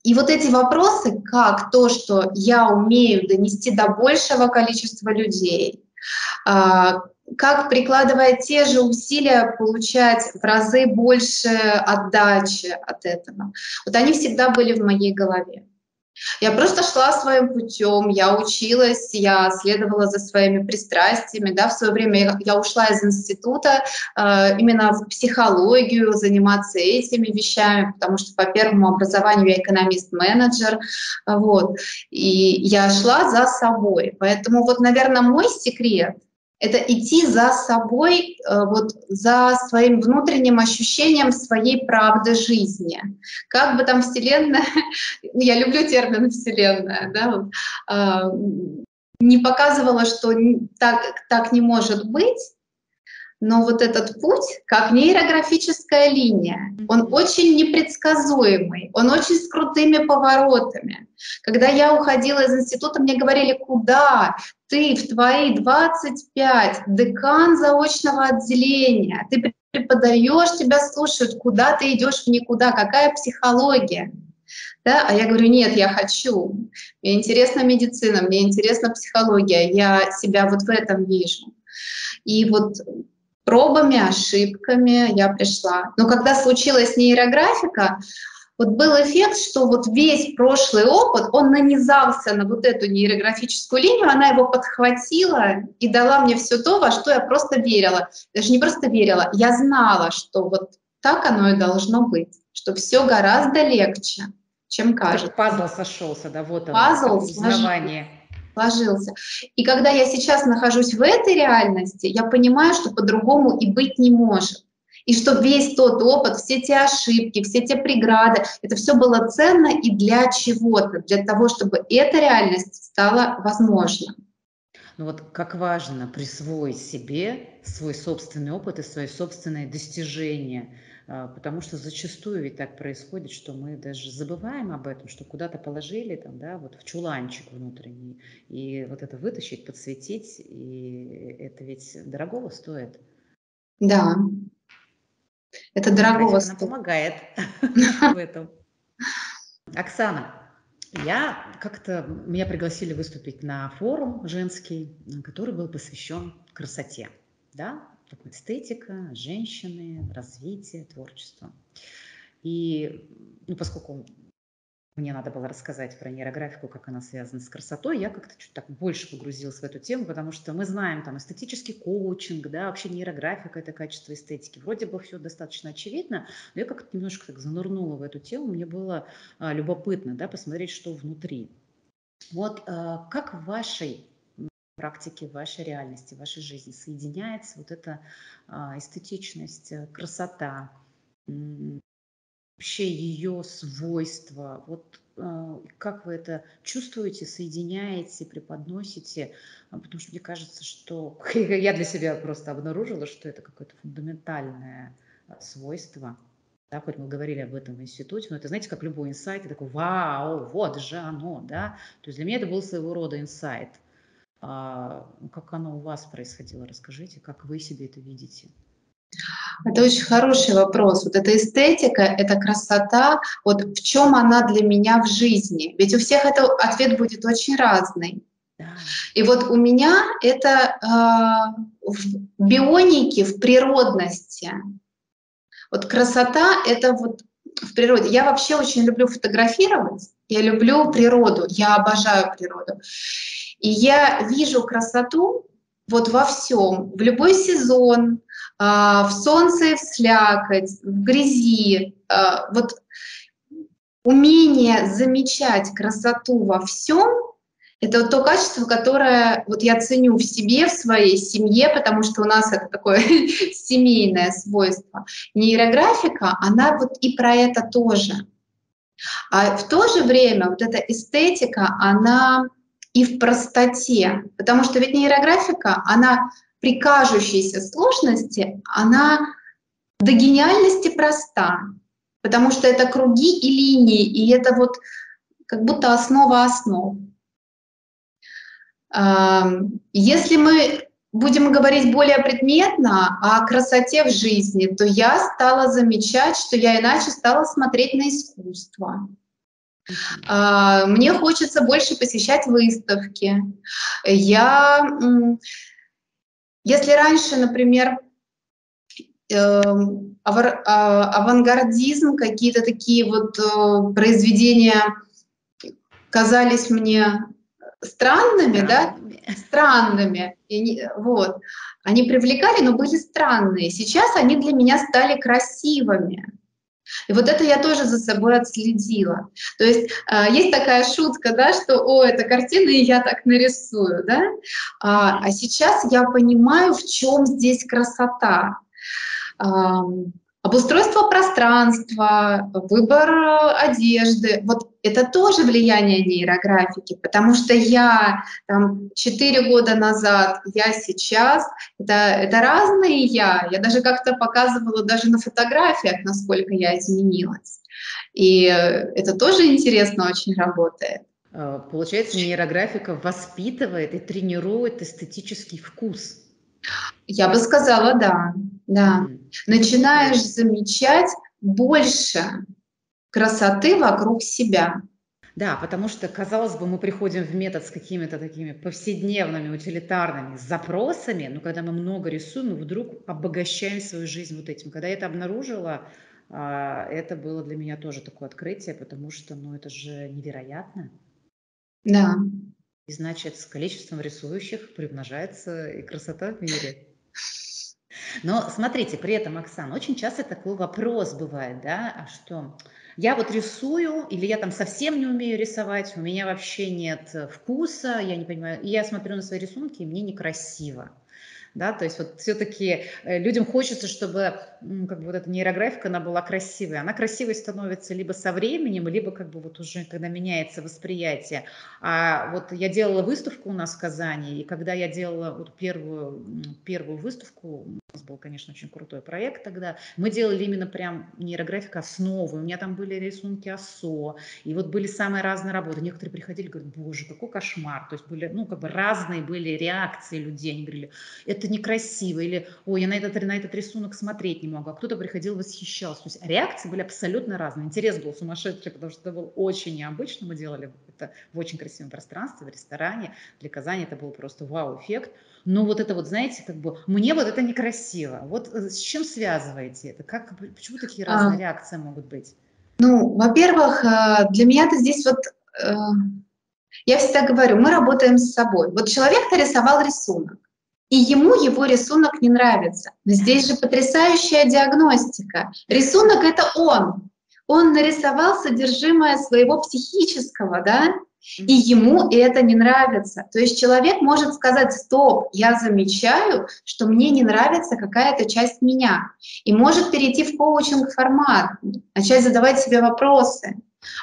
И вот эти вопросы, как то, что я умею донести до большего количества людей, а, как прикладывая те же усилия получать в разы больше отдачи от этого. Вот они всегда были в моей голове. Я просто шла своим путем, я училась, я следовала за своими пристрастиями. Да, в свое время я, ушла из института э, именно в психологию, заниматься этими вещами, потому что по первому образованию я экономист-менеджер. Вот, и я шла за собой. Поэтому вот, наверное, мой секрет — это идти за собой, э, вот за своим внутренним ощущением своей правды жизни. Как бы там Вселенная, я люблю термин Вселенная, да, а, не показывала, что так, так не может быть, но вот этот путь, как нейрографическая линия, он очень непредсказуемый, он очень с крутыми поворотами. Когда я уходила из института, мне говорили, куда? Ты в твои 25, декан заочного отделения, ты преподаешь, тебя слушают, куда ты идешь в никуда, какая психология? Да? А я говорю, нет, я хочу. Мне интересна медицина, мне интересна психология, я себя вот в этом вижу. И вот пробами, ошибками я пришла. Но когда случилась нейрографика, вот был эффект, что вот весь прошлый опыт, он нанизался на вот эту нейрографическую линию, она его подхватила и дала мне все то, во что я просто верила. Даже не просто верила, я знала, что вот так оно и должно быть, что все гораздо легче, чем кажется. пазл сошелся, да, вот он, пазл узнавание сложился. И когда я сейчас нахожусь в этой реальности, я понимаю, что по-другому и быть не может. И что весь тот опыт, все те ошибки, все те преграды, это все было ценно и для чего-то, для того, чтобы эта реальность стала возможна. Ну вот как важно присвоить себе свой собственный опыт и свои собственные достижения – потому что зачастую ведь так происходит, что мы даже забываем об этом, что куда-то положили там, да, вот в чуланчик внутренний, и вот это вытащить, подсветить, и это ведь дорогого стоит. Да, это дорогого стоит. Она помогает в этом. Оксана, я как-то, меня пригласили выступить на форум женский, который был посвящен красоте, да, эстетика, женщины, развитие, творчество. И ну, поскольку мне надо было рассказать про нейрографику, как она связана с красотой, я как-то чуть так больше погрузилась в эту тему, потому что мы знаем там эстетический коучинг, да, вообще нейрографика – это качество эстетики. Вроде бы все достаточно очевидно, но я как-то немножко так занырнула в эту тему, мне было а, любопытно, да, посмотреть, что внутри. Вот а, как в вашей практике, вашей реальности, вашей жизни соединяется вот эта а, эстетичность, э, красота, вообще ее свойства. Вот а, как вы это чувствуете, соединяете, преподносите? А, потому что мне кажется, что я для себя просто обнаружила, что это какое-то фундаментальное свойство. Да, хоть мы говорили об этом в институте, но это, знаете, как любой инсайт, такой, вау, вот же оно, да. То есть для меня это был своего рода инсайт – а, как оно у вас происходило? Расскажите, как вы себе это видите? Это очень хороший вопрос. Вот эта эстетика, эта красота, вот в чем она для меня в жизни? Ведь у всех это ответ будет очень разный. Да. И вот у меня это э, в бионике, в природности. Вот красота — это вот в природе. Я вообще очень люблю фотографировать, я люблю природу, я обожаю природу. И я вижу красоту вот во всем, в любой сезон, а, в солнце и в слякоть, в грязи. А, вот умение замечать красоту во всем — это вот то качество, которое вот я ценю в себе, в своей семье, потому что у нас это такое семейное свойство. Нейрографика, она вот и про это тоже. А в то же время вот эта эстетика, она и в простоте. Потому что ведь нейрографика, она при кажущейся сложности, она до гениальности проста. потому что это круги и линии, и это вот как будто основа основ. Если мы будем говорить более предметно о красоте в жизни, то я стала замечать, что я иначе стала смотреть на искусство. А, мне хочется больше посещать выставки. Я, если раньше, например, эм, а, авангардизм, какие-то такие вот э, произведения казались мне странными, да, странными, и, вот, они привлекали, но были странные. Сейчас они для меня стали красивыми. И вот это я тоже за собой отследила. То есть э, есть такая шутка, да, что, о, это картина, и я так нарисую, да. А, а сейчас я понимаю, в чем здесь красота. Обустройство пространства, выбор э, одежды, вот это тоже влияние нейрографики, потому что я там 4 года назад, я сейчас, это, это разные я. Я даже как-то показывала даже на фотографиях, насколько я изменилась. И это тоже интересно очень работает. А, получается, нейрографика воспитывает и тренирует эстетический вкус. Я бы сказала, да, да. Начинаешь замечать больше красоты вокруг себя. Да, потому что, казалось бы, мы приходим в метод с какими-то такими повседневными, утилитарными запросами, но когда мы много рисуем, мы вдруг обогащаем свою жизнь вот этим. Когда я это обнаружила, а, это было для меня тоже такое открытие, потому что, ну, это же невероятно. Да. И значит, с количеством рисующих примножается и красота в мире. Но смотрите, при этом, Оксана, очень часто такой вопрос бывает, да, а что я вот рисую, или я там совсем не умею рисовать, у меня вообще нет вкуса, я не понимаю, и я смотрю на свои рисунки, и мне некрасиво да, то есть вот все-таки э, людям хочется, чтобы как бы вот эта нейрографика, она была красивой. Она красивой становится либо со временем, либо как бы вот уже, когда меняется восприятие. А вот я делала выставку у нас в Казани, и когда я делала вот первую, первую выставку, у нас был, конечно, очень крутой проект тогда, мы делали именно прям нейрографика основы, у меня там были рисунки ОСО, и вот были самые разные работы. Некоторые приходили, говорят, боже, какой кошмар. То есть были, ну, как бы разные были реакции людей. Они говорили, это некрасиво, или, ой, я на этот, на этот рисунок смотреть не могу, а кто-то приходил восхищался. То есть реакции были абсолютно разные. Интерес был сумасшедший, потому что это было очень необычно. Мы делали это в очень красивом пространстве, в ресторане. Для Казани это был просто вау-эффект. Но вот это вот, знаете, как бы, мне вот это некрасиво. Вот э, с чем связываете это? Как, почему такие а. разные а, реакции могут быть? Ну, во-первых, э, для меня это здесь вот э, я всегда говорю, мы работаем с собой. Вот человек нарисовал рисунок и ему его рисунок не нравится. Но здесь же потрясающая диагностика. Рисунок — это он. Он нарисовал содержимое своего психического, да, и ему это не нравится. То есть человек может сказать, стоп, я замечаю, что мне не нравится какая-то часть меня, и может перейти в коучинг формат, начать задавать себе вопросы.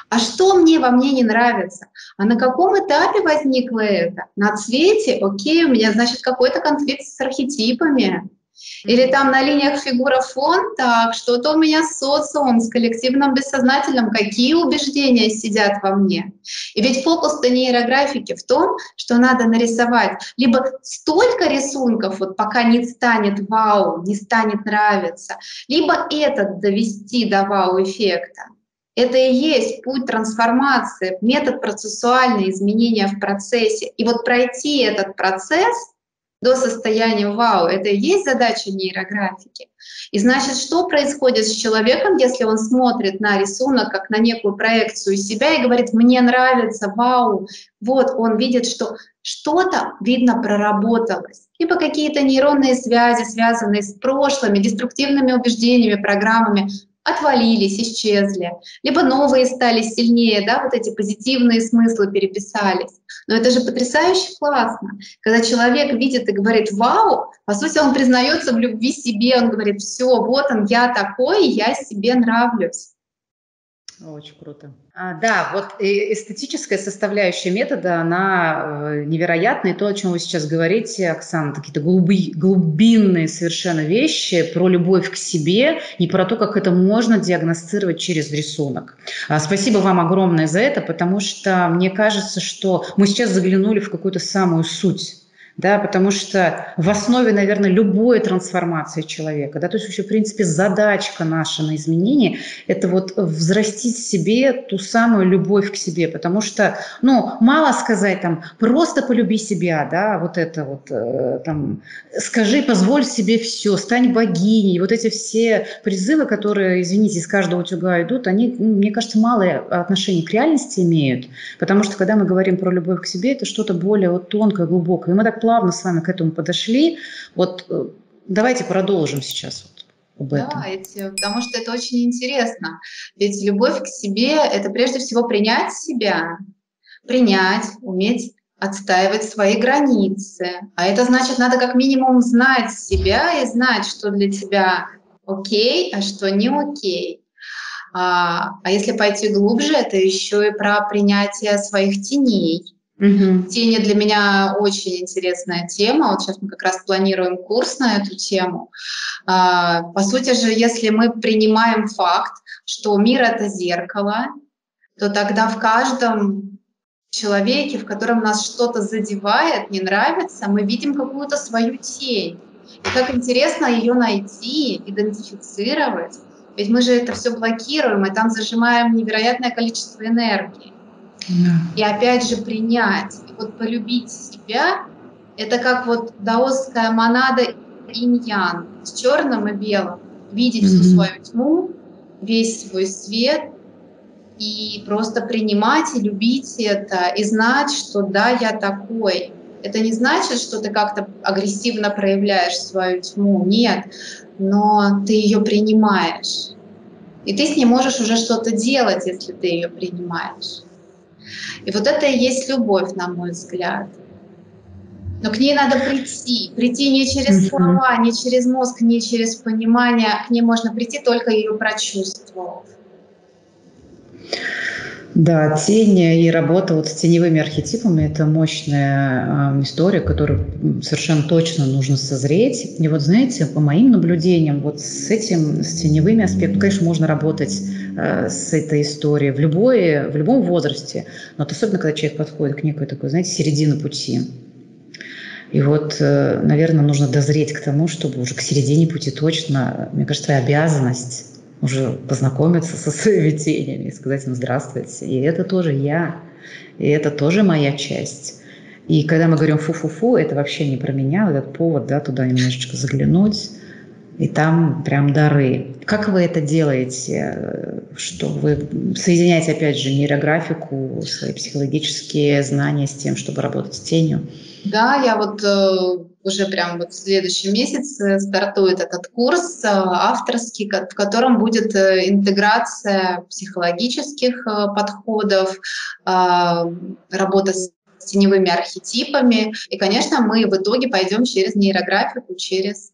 А что мне во мне не нравится? А на каком этапе возникло это? На цвете? Окей, у меня, значит, какой-то конфликт с архетипами. Или там на линиях фигура фон, так, что-то у меня с социум, с коллективным бессознательным, какие убеждения сидят во мне. И ведь фокус-то нейрографики в том, что надо нарисовать либо столько рисунков, вот пока не станет вау, не станет нравиться, либо этот довести до вау-эффекта. Это и есть путь трансформации, метод процессуального изменения в процессе. И вот пройти этот процесс до состояния вау, это и есть задача нейрографики. И значит, что происходит с человеком, если он смотрит на рисунок как на некую проекцию себя и говорит, мне нравится, вау, вот он видит, что что-то, видно, проработалось. Либо какие-то нейронные связи, связанные с прошлыми, деструктивными убеждениями, программами, отвалились, исчезли, либо новые стали сильнее, да, вот эти позитивные смыслы переписались. Но это же потрясающе классно, когда человек видит и говорит «Вау!», по сути, он признается в любви себе, он говорит «Все, вот он, я такой, я себе нравлюсь». Очень круто. А, да, вот эстетическая составляющая метода, она э, невероятная. И то, о чем вы сейчас говорите, Оксана, какие-то глуби, глубинные совершенно вещи про любовь к себе и про то, как это можно диагностировать через рисунок. А, спасибо вам огромное за это, потому что мне кажется, что мы сейчас заглянули в какую-то самую суть да, потому что в основе, наверное, любой трансформации человека, да, то есть вообще, в принципе, задачка наша на изменение – это вот взрастить себе ту самую любовь к себе, потому что, ну, мало сказать там, просто полюби себя, да, вот это вот, э, там, скажи, позволь себе все, стань богиней, вот эти все призывы, которые, извините, из каждого утюга идут, они, мне кажется, малое отношение к реальности имеют, потому что, когда мы говорим про любовь к себе, это что-то более вот тонкое, глубокое, и мы так плавно с вами к этому подошли. Вот э, давайте продолжим сейчас об этом. Давайте, потому что это очень интересно. Ведь любовь к себе – это прежде всего принять себя, принять, уметь отстаивать свои границы. А это значит, надо как минимум знать себя и знать, что для тебя окей, а что не окей. А, а если пойти глубже, это еще и про принятие своих теней, Угу. Тени для меня очень интересная тема. Вот сейчас мы как раз планируем курс на эту тему. А, по сути же, если мы принимаем факт, что мир это зеркало, то тогда в каждом человеке, в котором нас что-то задевает, не нравится, мы видим какую-то свою тень. И как интересно ее найти, идентифицировать. Ведь мы же это все блокируем, и там зажимаем невероятное количество энергии. И опять же принять. И вот полюбить себя, это как вот даосская монада инь-ян с черным и белым. Видеть mm-hmm. всю свою тьму, весь свой свет и просто принимать и любить это, и знать, что да, я такой. Это не значит, что ты как-то агрессивно проявляешь свою тьму, нет, но ты ее принимаешь. И ты с ней можешь уже что-то делать, если ты ее принимаешь. И вот это и есть любовь, на мой взгляд. Но к ней надо прийти. Прийти не через слова, не через мозг, не через понимание. К ней можно прийти только ее прочувствовав. Да, тень и работа вот с теневыми архетипами – это мощная э, история, которую совершенно точно нужно созреть. И вот знаете, по моим наблюдениям, вот с этим, с теневыми аспектами, конечно, можно работать э, с этой историей в, любой, в любом возрасте, но вот особенно, когда человек подходит к некой такой, знаете, середине пути. И вот, э, наверное, нужно дозреть к тому, чтобы уже к середине пути точно, мне кажется, обязанность уже познакомиться со своими тенями и сказать им здравствуйте. И это тоже я, и это тоже моя часть. И когда мы говорим фу-фу-фу, это вообще не про меня, этот повод, да, туда немножечко заглянуть, и там прям дары. Как вы это делаете? Что вы соединяете, опять же, нейрографику, свои психологические знания с тем, чтобы работать с тенью? Да, я вот э, уже прям вот в следующем месяце стартует этот курс э, авторский, в котором будет э, интеграция психологических подходов, работа с теневыми архетипами. И, конечно, мы в итоге пойдем через нейрографику, через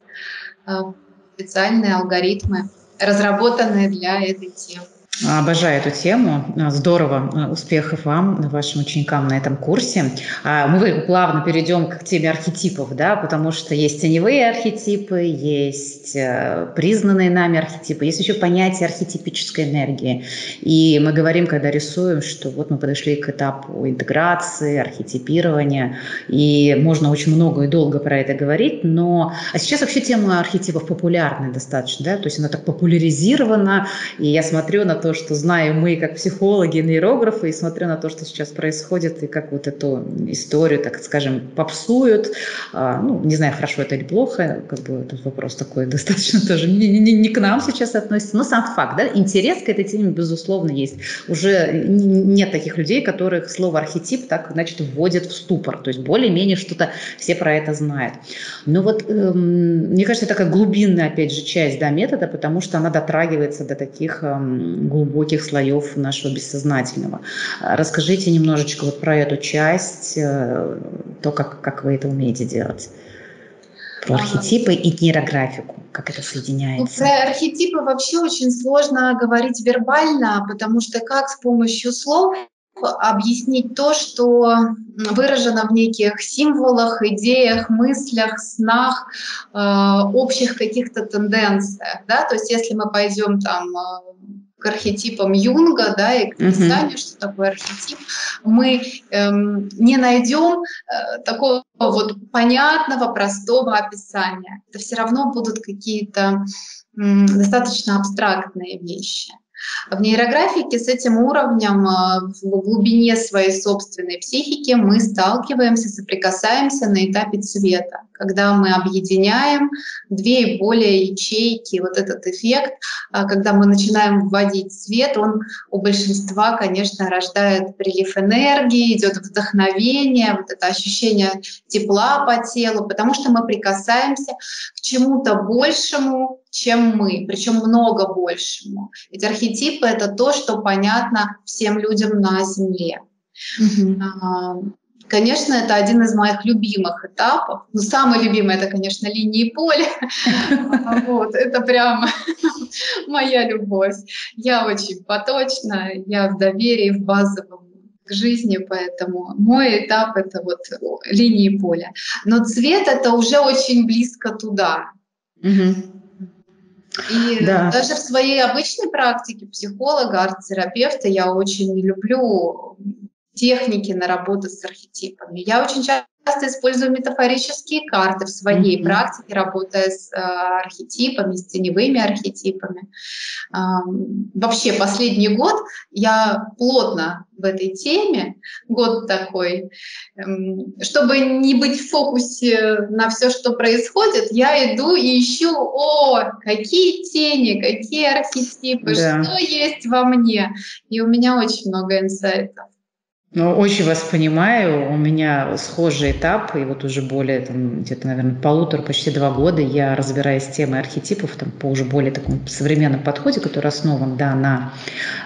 специальные алгоритмы, разработанные для этой темы. Обожаю эту тему. Здорово. Успехов вам, вашим ученикам на этом курсе. А, мы плавно перейдем к теме архетипов, да, потому что есть теневые архетипы, есть э, признанные нами архетипы, есть еще понятие архетипической энергии. И мы говорим, когда рисуем, что вот мы подошли к этапу интеграции, архетипирования, и можно очень много и долго про это говорить, но а сейчас вообще тема архетипов популярная достаточно, да, то есть она так популяризирована, и я смотрю на то, что знаем мы как психологи, нейрографы, и смотря на то, что сейчас происходит, и как вот эту историю, так скажем, попсуют, а, ну, не знаю, хорошо это или плохо, как бы этот вопрос такой достаточно тоже не, не, не к нам сейчас относится, но сам факт, да, интерес к этой теме, безусловно, есть. Уже нет таких людей, которых слово архетип так, значит, вводит в ступор, то есть более-менее что-то все про это знают. Но вот, эм, мне кажется, такая глубинная, опять же, часть, да, метода, потому что она дотрагивается до таких эм, глубоких слоев нашего бессознательного. Расскажите немножечко вот про эту часть, э, то, как, как вы это умеете делать. Про архетипы и нейрографику, как это соединяется? Ну, про архетипы вообще очень сложно говорить вербально, потому что как с помощью слов объяснить то, что выражено в неких символах, идеях, мыслях, снах, э, общих каких-то тенденциях. Да? То есть если мы пойдем там э, к архетипам Юнга, да, и к описанию, uh-huh. что такое архетип, мы эм, не найдем э, такого вот понятного, простого описания. Это все равно будут какие-то м, достаточно абстрактные вещи. В нейрографике с этим уровнем э, в глубине своей собственной психики мы сталкиваемся, соприкасаемся на этапе цвета, когда мы объединяем две и более ячейки. Вот этот эффект, э, когда мы начинаем вводить цвет, он у большинства, конечно, рождает прилив энергии, идет вдохновение, вот это ощущение тепла по телу, потому что мы прикасаемся к чему-то большему, чем мы, причем много большему. Ведь архетипы — это то, что понятно всем людям на Земле. Mm-hmm. Конечно, это один из моих любимых этапов. Но самый любимый — это, конечно, линии поля. Вот, это прям моя любовь. Я очень поточна, я в доверии, в базовом к жизни, поэтому мой этап — это вот линии поля. Но цвет — это уже очень близко туда. Угу. И да. даже в своей обычной практике психолога, арт-терапевта я очень люблю техники на работу с архетипами. Я очень часто часто использую метафорические карты в своей mm-hmm. практике, работая с э, архетипами, с теневыми архетипами. Э, вообще последний год я плотно в этой теме, год такой, э, чтобы не быть в фокусе на все, что происходит, я иду и ищу, о, какие тени, какие архетипы, да. что есть во мне. И у меня очень много инсайтов. Ну, очень вас понимаю. У меня схожий этап, и вот уже более, там, где-то, наверное, полутора, почти два года я разбираюсь темой архетипов там, по уже более такому современном подходе, который основан, да, на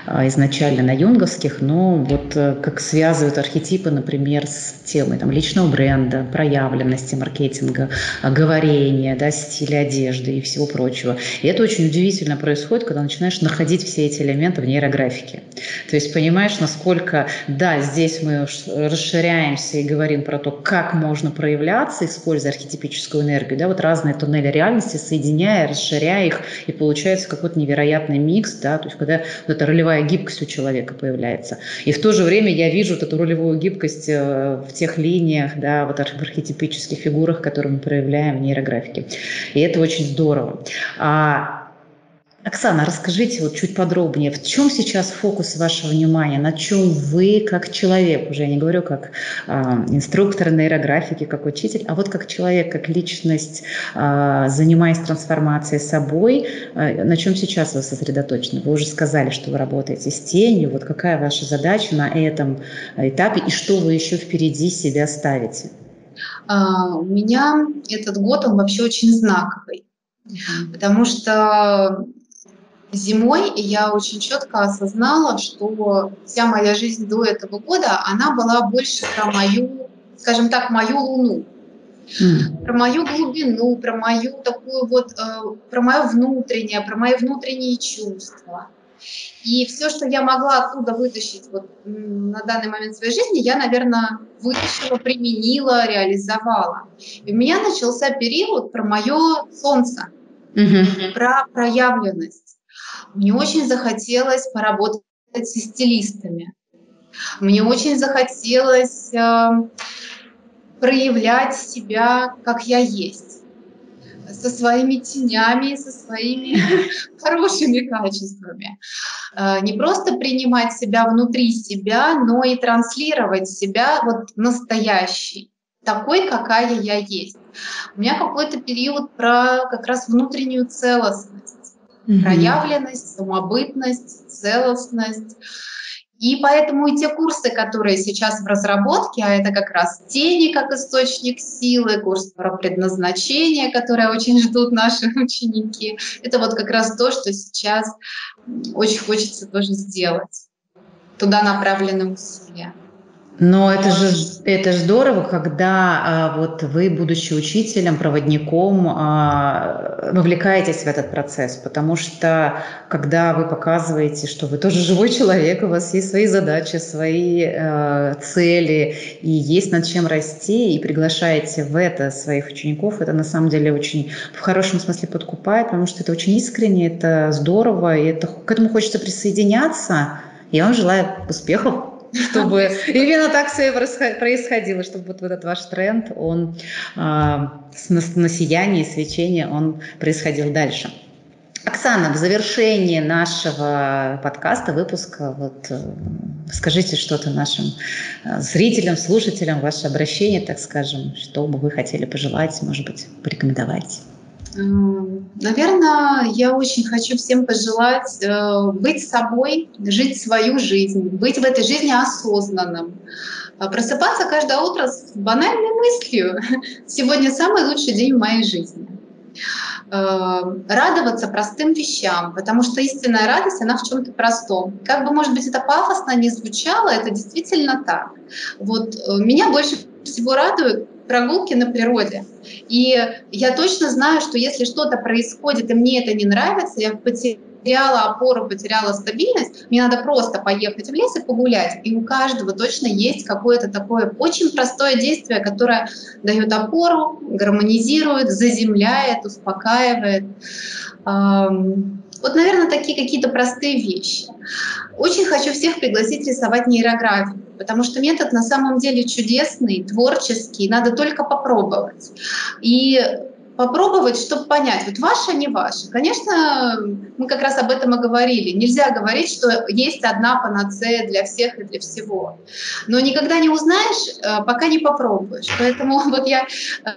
а, изначально на юнговских, но вот э, как связывают архетипы, например, с темой там, личного бренда, проявленности маркетинга, говорения, да, стиля одежды и всего прочего. И это очень удивительно происходит, когда начинаешь находить все эти элементы в нейрографике. То есть понимаешь, насколько, да, здесь мы расширяемся и говорим про то, как можно проявляться, используя архетипическую энергию, да, вот разные туннели реальности, соединяя, расширяя их, и получается какой-то невероятный микс, да, то есть когда вот эта ролевая гибкость у человека появляется. И в то же время я вижу вот эту ролевую гибкость э, в тех линиях, да, вот в архетипических фигурах, которые мы проявляем в нейрографике. И это очень здорово. А Оксана, расскажите вот чуть подробнее, в чем сейчас фокус вашего внимания, на чем вы как человек, уже я не говорю как э, инструктор нейрографики, как учитель, а вот как человек, как личность, э, занимаясь трансформацией собой, э, на чем сейчас вы сосредоточены? Вы уже сказали, что вы работаете с тенью, вот какая ваша задача на этом этапе и что вы еще впереди себя ставите? Uh, у меня этот год, он вообще очень знаковый, потому что зимой я очень четко осознала, что вся моя жизнь до этого года, она была больше про мою, скажем так, мою луну. Mm. Про мою глубину, про мою такую вот, э, про мое внутреннее, про мои внутренние чувства. И все, что я могла оттуда вытащить вот на данный момент своей жизни, я, наверное, вытащила, применила, реализовала. И у меня начался период про мое солнце, mm-hmm. про проявленность мне очень захотелось поработать со стилистами. Мне очень захотелось э, проявлять себя, как я есть, со своими тенями, со своими хорошими качествами. Э, не просто принимать себя внутри себя, но и транслировать себя вот настоящий такой, какая я есть. У меня какой-то период про как раз внутреннюю целостность mm-hmm. проявленность, самобытность, целостность. И поэтому и те курсы, которые сейчас в разработке, а это как раз тени как источник силы, курс про предназначение, который очень ждут наши ученики, это вот как раз то, что сейчас очень хочется тоже сделать. Туда направлены усилия. Но это же, это здорово, когда а, вот вы, будучи учителем, проводником, а, вовлекаетесь в этот процесс, потому что когда вы показываете, что вы тоже живой человек, у вас есть свои задачи, свои э, цели, и есть над чем расти, и приглашаете в это своих учеников, это на самом деле очень в хорошем смысле подкупает, потому что это очень искренне, это здорово, и это, к этому хочется присоединяться. Я вам желаю успехов чтобы именно так все происходило, чтобы вот этот ваш тренд, он на, на сияние, свечение, он происходил дальше. Оксана, в завершении нашего подкаста, выпуска, вот э, скажите что-то нашим э, зрителям, слушателям, ваше обращение, так скажем, что бы вы хотели пожелать, может быть, порекомендовать. Наверное, я очень хочу всем пожелать э, быть собой, жить свою жизнь, быть в этой жизни осознанным. А просыпаться каждое утро с банальной мыслью «Сегодня самый лучший день в моей жизни». Э, радоваться простым вещам, потому что истинная радость, она в чем-то простом. Как бы, может быть, это пафосно не звучало, это действительно так. Вот э, меня больше всего радует прогулки на природе. И я точно знаю, что если что-то происходит, и мне это не нравится, я потеряла опору, потеряла стабильность, мне надо просто поехать в лес и погулять. И у каждого точно есть какое-то такое очень простое действие, которое дает опору, гармонизирует, заземляет, успокаивает. Вот, наверное, такие какие-то простые вещи. Очень хочу всех пригласить рисовать нейрографию, потому что метод на самом деле чудесный, творческий, надо только попробовать. И попробовать, чтобы понять, вот ваше, а не ваше. Конечно, мы как раз об этом и говорили. Нельзя говорить, что есть одна панацея для всех и для всего. Но никогда не узнаешь, э, пока не попробуешь. Поэтому вот я э,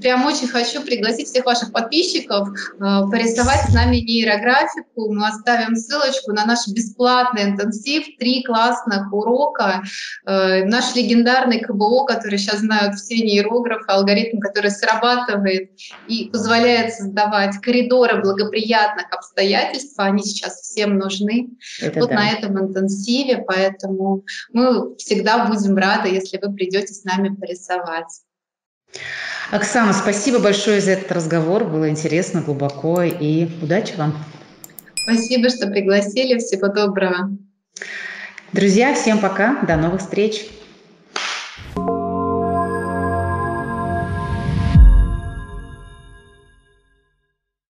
Прям очень хочу пригласить всех ваших подписчиков э, порисовать с нами нейрографику. Мы оставим ссылочку на наш бесплатный интенсив, три классных урока. Э, наш легендарный КБО, который сейчас знают все нейрографы, алгоритм, который срабатывает и позволяет создавать коридоры благоприятных обстоятельств. Они сейчас всем нужны. Это вот да. на этом интенсиве, поэтому мы всегда будем рады, если вы придете с нами порисовать. Оксана, спасибо большое за этот разговор. Было интересно, глубоко и удачи вам. Спасибо, что пригласили. Всего доброго. Друзья, всем пока. До новых встреч.